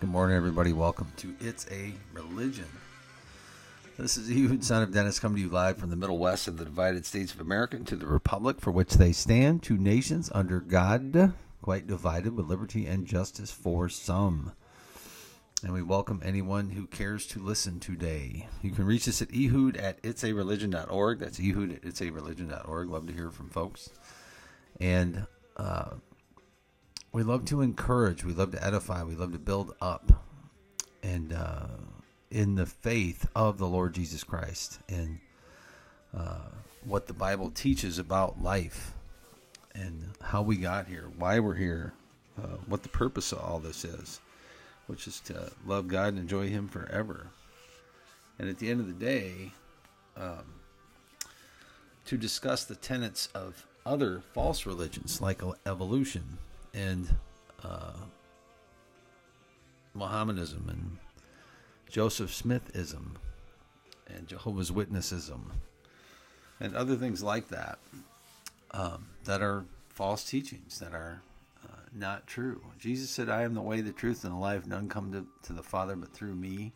Good morning, everybody. Welcome to It's a Religion. This is Ehud, son of Dennis, coming to you live from the Middle West of the divided states of America to the republic for which they stand, two nations under God, quite divided with liberty and justice for some. And we welcome anyone who cares to listen today. You can reach us at ehud at itsareligion.org. That's ehud at itsareligion.org. Love to hear from folks. And uh, we love to encourage, we love to edify, we love to build up. And uh, in the faith of the Lord Jesus Christ and uh, what the Bible teaches about life and how we got here, why we're here, uh, what the purpose of all this is, which is to love God and enjoy Him forever. And at the end of the day, um, to discuss the tenets of other false religions like evolution and uh, Mohammedanism and Joseph Smithism and Jehovah's Witnessism and other things like that um, that are false teachings that are uh, not true. Jesus said, I am the way, the truth, and the life. None come to, to the Father but through me.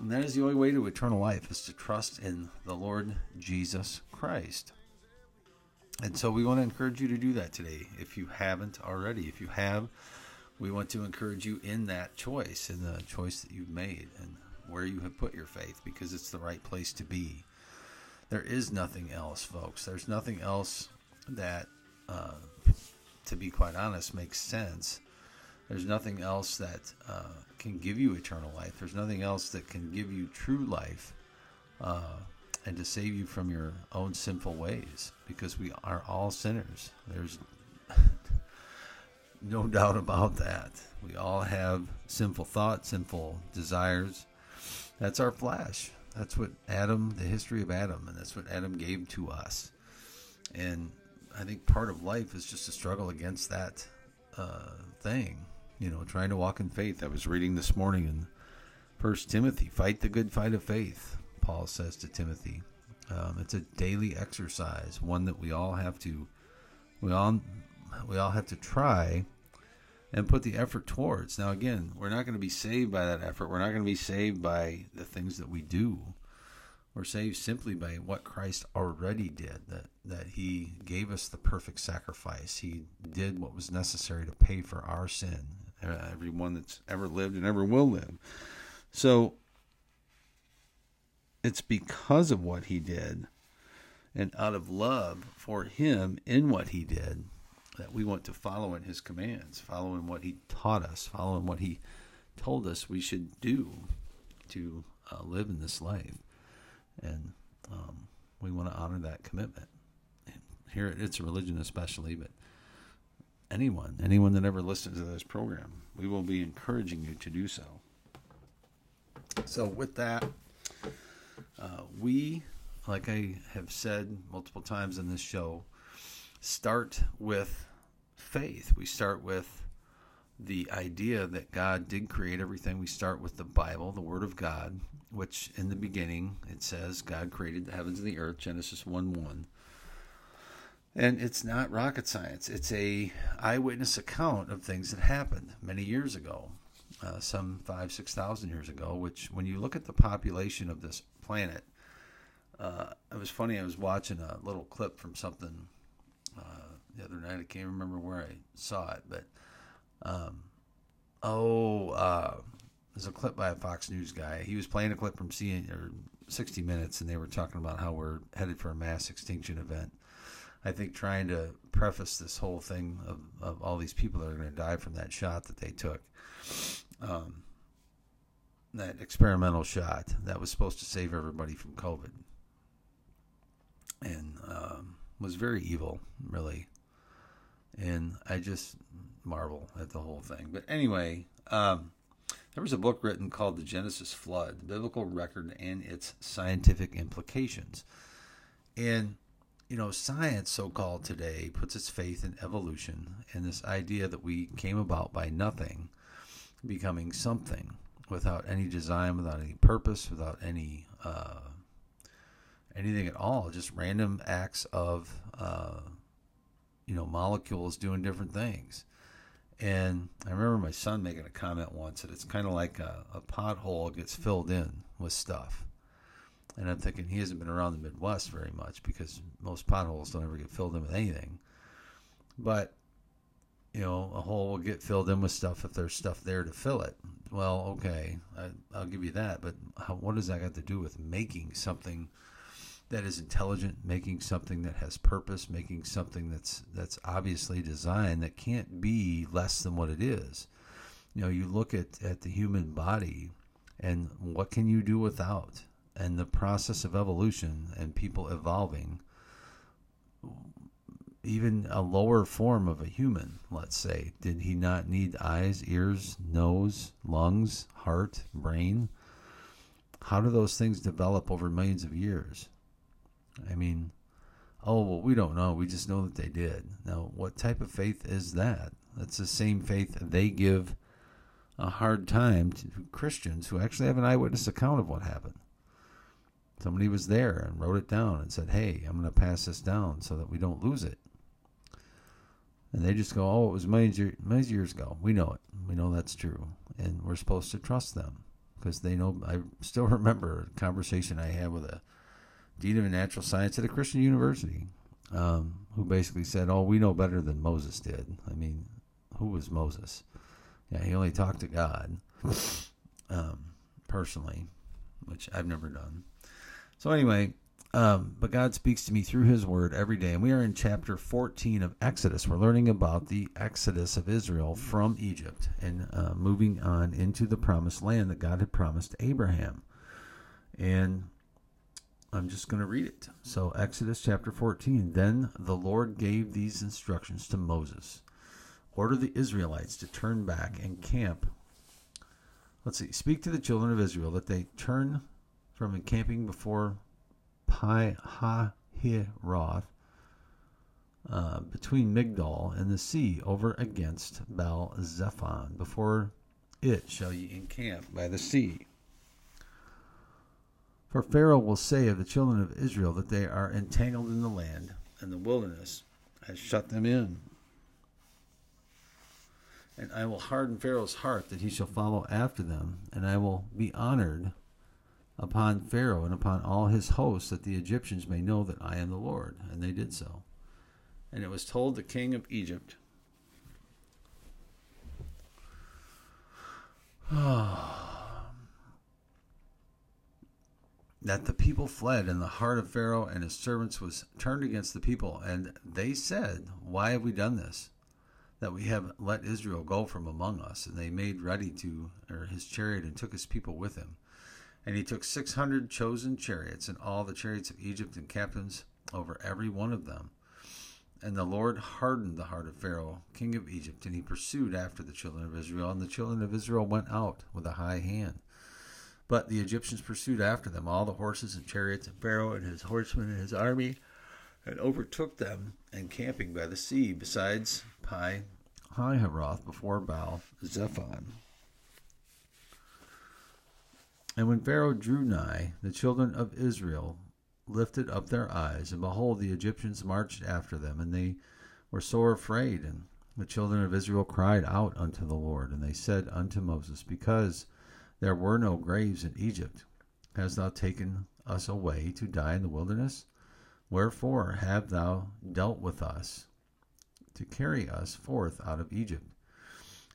And that is the only way to eternal life, is to trust in the Lord Jesus Christ. And so we want to encourage you to do that today if you haven't already. If you have, we want to encourage you in that choice, in the choice that you've made, and where you have put your faith, because it's the right place to be. There is nothing else, folks. There's nothing else that, uh, to be quite honest, makes sense. There's nothing else that uh, can give you eternal life. There's nothing else that can give you true life. Uh, and to save you from your own sinful ways because we are all sinners. There's no doubt about that. We all have sinful thoughts, sinful desires. That's our flesh. That's what Adam, the history of Adam, and that's what Adam gave to us. And I think part of life is just a struggle against that uh, thing. You know, trying to walk in faith. I was reading this morning in First Timothy, fight the good fight of faith. Paul says to Timothy. Um, it's a daily exercise, one that we all have to, we all, we all have to try, and put the effort towards. Now, again, we're not going to be saved by that effort. We're not going to be saved by the things that we do. We're saved simply by what Christ already did. That that He gave us the perfect sacrifice. He did what was necessary to pay for our sin. Everyone that's ever lived and ever will live. So it's because of what he did and out of love for him in what he did that we want to follow in his commands, follow in what he taught us, follow in what he told us we should do to uh, live in this life. And um, we want to honor that commitment. here it's a religion especially, but anyone, anyone that ever listens to this program, we will be encouraging you to do so. So with that, uh, we, like I have said multiple times in this show, start with faith. We start with the idea that God did create everything. We start with the Bible, the Word of God, which in the beginning it says God created the heavens and the earth, Genesis 1 1. And it's not rocket science. It's a eyewitness account of things that happened many years ago, uh, some five, six thousand years ago. Which, when you look at the population of this planet. Uh, it was funny. I was watching a little clip from something uh, the other night. I can't remember where I saw it, but um, oh, uh, there's a clip by a Fox News guy. He was playing a clip from CNN or 60 Minutes, and they were talking about how we're headed for a mass extinction event. I think trying to preface this whole thing of, of all these people that are going to die from that shot that they took. Um, that experimental shot that was supposed to save everybody from COVID, and um, was very evil, really. And I just marvel at the whole thing. But anyway, um, there was a book written called The Genesis Flood The Biblical Record and Its Scientific Implications. And, you know, science, so called today, puts its faith in evolution and this idea that we came about by nothing becoming something without any design, without any purpose, without any uh, anything at all. Just random acts of uh, you know molecules doing different things, And I remember my son making a comment once that it's kind of like a, a pothole gets filled in with stuff. And I'm thinking he hasn't been around the Midwest very much because most potholes don't ever get filled in with anything. But, you know, a hole will get filled in with stuff if there's stuff there to fill it. Well, okay, I, will give you that. But how, what does that got to do with making something that is intelligent, making something that has purpose, making something that's that's obviously designed that can't be less than what it is? You know, you look at, at the human body and what can you do without? and the process of evolution and people evolving, even a lower form of a human, let's say, did he not need eyes, ears, nose, lungs, heart, brain? How do those things develop over millions of years? I mean, oh, well, we don't know. We just know that they did. Now, what type of faith is that? That's the same faith they give a hard time to Christians who actually have an eyewitness account of what happened. Somebody was there and wrote it down and said, "Hey, I'm going to pass this down so that we don't lose it." And they just go, "Oh, it was millions, millions years ago. We know it. We know that's true, and we're supposed to trust them because they know." I still remember a conversation I had with a dean of natural science at a Christian university, um, who basically said, "Oh, we know better than Moses did." I mean, who was Moses? Yeah, he only talked to God um, personally, which I've never done. So anyway, um, but God speaks to me through His Word every day, and we are in chapter 14 of Exodus. We're learning about the exodus of Israel from Egypt and uh, moving on into the promised land that God had promised Abraham. And I'm just going to read it. So, Exodus chapter 14. Then the Lord gave these instructions to Moses Order the Israelites to turn back and camp. Let's see. Speak to the children of Israel that they turn from encamping before Pi Hahiroth uh, between Migdol and the sea over against Baal Zephon. Before it shall ye encamp by the sea. For Pharaoh will say of the children of Israel that they are entangled in the land, and the wilderness has shut them in. And I will harden Pharaoh's heart that he shall follow after them, and I will be honored upon Pharaoh and upon all his hosts, that the Egyptians may know that I am the Lord. And they did so. And it was told the king of Egypt, that the people fled, and the heart of Pharaoh and his servants was turned against the people. And they said, Why have we done this? That we have let Israel go from among us. And they made ready to, or his chariot, and took his people with him. And he took six hundred chosen chariots, and all the chariots of Egypt, and captains over every one of them. And the Lord hardened the heart of Pharaoh, king of Egypt, and he pursued after the children of Israel. And the children of Israel went out with a high hand. But the Egyptians pursued after them all the horses and chariots of Pharaoh and his horsemen and his army, and overtook them, encamping by the sea, besides Pi Hahiroth before Baal Zephon. And when Pharaoh drew nigh, the children of Israel lifted up their eyes, and behold, the Egyptians marched after them, and they were sore afraid. And the children of Israel cried out unto the Lord, and they said unto Moses, Because there were no graves in Egypt, hast thou taken us away to die in the wilderness? Wherefore have thou dealt with us to carry us forth out of Egypt?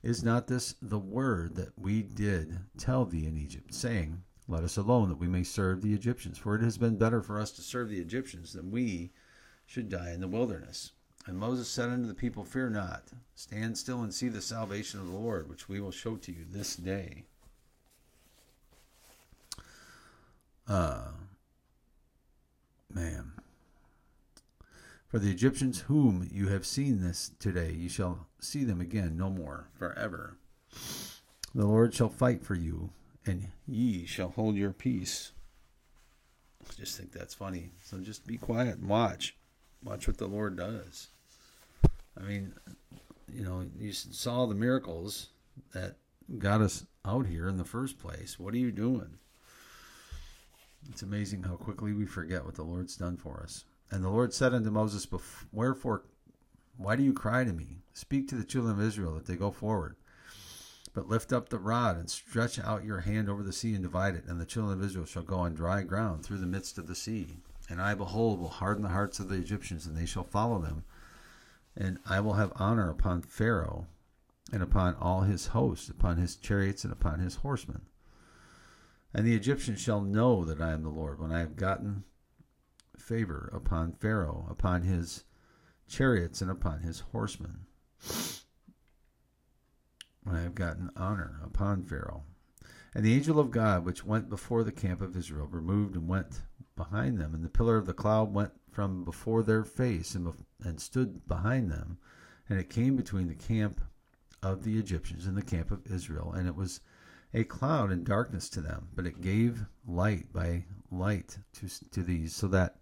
Is not this the word that we did tell thee in Egypt, saying, Let us alone, that we may serve the Egyptians? For it has been better for us to serve the Egyptians than we should die in the wilderness. And Moses said unto the people, Fear not, stand still and see the salvation of the Lord, which we will show to you this day. Uh, man. For the Egyptians whom you have seen this today, you shall see them again no more forever. The Lord shall fight for you, and ye shall hold your peace. I just think that's funny. So just be quiet and watch. Watch what the Lord does. I mean, you know, you saw the miracles that got us out here in the first place. What are you doing? It's amazing how quickly we forget what the Lord's done for us. And the Lord said unto Moses, Wherefore, Why do you cry to me? Speak to the children of Israel that they go forward. But lift up the rod and stretch out your hand over the sea and divide it, and the children of Israel shall go on dry ground through the midst of the sea. And I, behold, will harden the hearts of the Egyptians, and they shall follow them. And I will have honor upon Pharaoh and upon all his host, upon his chariots and upon his horsemen. And the Egyptians shall know that I am the Lord when I have gotten favor upon Pharaoh, upon his chariots, and upon his horsemen. I have gotten honor upon Pharaoh. And the angel of God, which went before the camp of Israel, removed and went behind them, and the pillar of the cloud went from before their face and, and stood behind them, and it came between the camp of the Egyptians and the camp of Israel, and it was a cloud and darkness to them, but it gave light by light to, to these, so that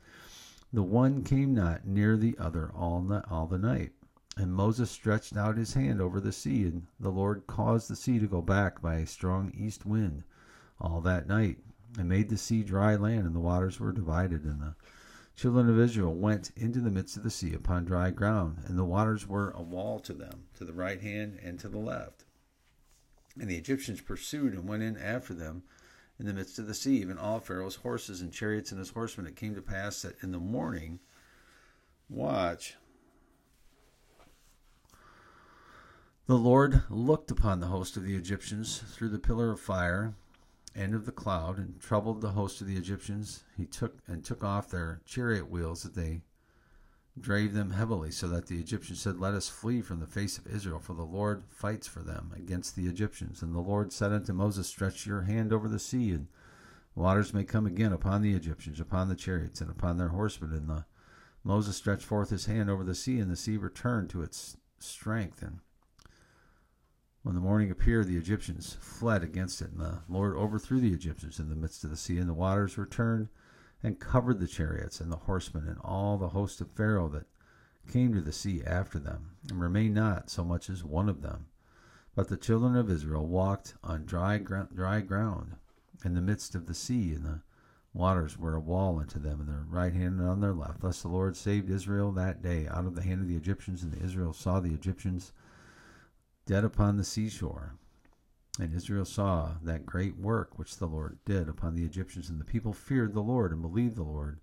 the one came not near the other all, the, all the night. And Moses stretched out his hand over the sea, and the Lord caused the sea to go back by a strong east wind all that night, and made the sea dry land, and the waters were divided, and the children of Israel went into the midst of the sea upon dry ground, and the waters were a wall to them, to the right hand and to the left. And the Egyptians pursued and went in after them in the midst of the sea, even all Pharaoh's horses and chariots and his horsemen. It came to pass that in the morning, watch, the Lord looked upon the host of the Egyptians through the pillar of fire and of the cloud, and troubled the host of the Egyptians. He took and took off their chariot wheels that they drave them heavily, so that the Egyptians said, Let us flee from the face of Israel, for the Lord fights for them against the Egyptians. And the Lord said unto Moses, Stretch your hand over the sea, and waters may come again upon the Egyptians, upon the chariots, and upon their horsemen. And the Moses stretched forth his hand over the sea, and the sea returned to its strength. And when the morning appeared, the Egyptians fled against it, and the Lord overthrew the Egyptians in the midst of the sea, and the waters returned and covered the chariots and the horsemen and all the host of Pharaoh that came to the sea after them, and remained not so much as one of them. But the children of Israel walked on dry, dry ground in the midst of the sea, and the waters were a wall unto them on their right hand and on their left. Thus the Lord saved Israel that day out of the hand of the Egyptians, and Israel saw the Egyptians dead upon the seashore. And Israel saw that great work which the Lord did upon the Egyptians, and the people feared the Lord and believed the Lord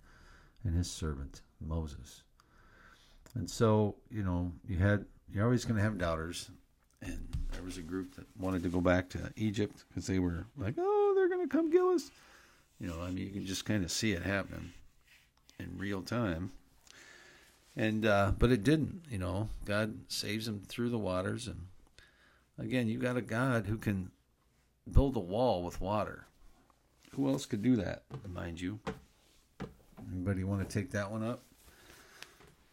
and his servant Moses. And so, you know, you had you're always going to have doubters, and there was a group that wanted to go back to Egypt because they were like, "Oh, they're going to come kill us." You know, I mean, you can just kind of see it happening in real time. And uh, but it didn't. You know, God saves them through the waters, and Again, you got a God who can build a wall with water. Who else could do that, mind you? Anybody want to take that one up?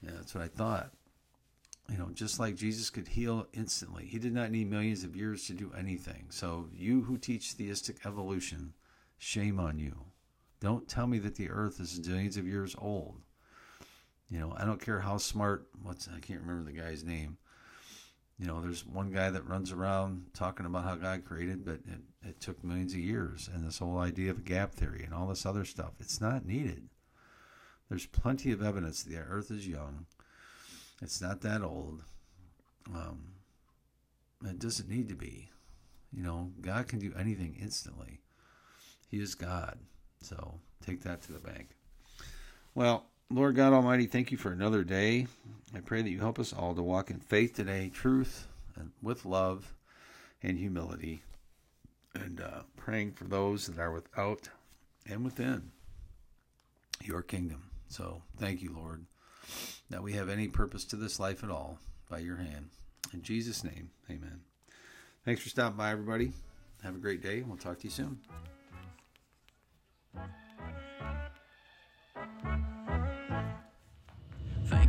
Yeah, that's what I thought. You know, just like Jesus could heal instantly, he did not need millions of years to do anything. So, you who teach theistic evolution, shame on you. Don't tell me that the earth is billions of years old. You know, I don't care how smart, what's, I can't remember the guy's name you know, there's one guy that runs around talking about how God created, but it, it took millions of years, and this whole idea of a gap theory and all this other stuff. It's not needed. There's plenty of evidence the Earth is young. It's not that old. Um, it doesn't need to be. You know, God can do anything instantly. He is God. So take that to the bank. Well, Lord God Almighty, thank you for another day. I pray that you help us all to walk in faith today, truth, and with love and humility, and uh, praying for those that are without and within your kingdom. So thank you, Lord, that we have any purpose to this life at all by your hand. In Jesus' name, amen. Thanks for stopping by, everybody. Have a great day. We'll talk to you soon.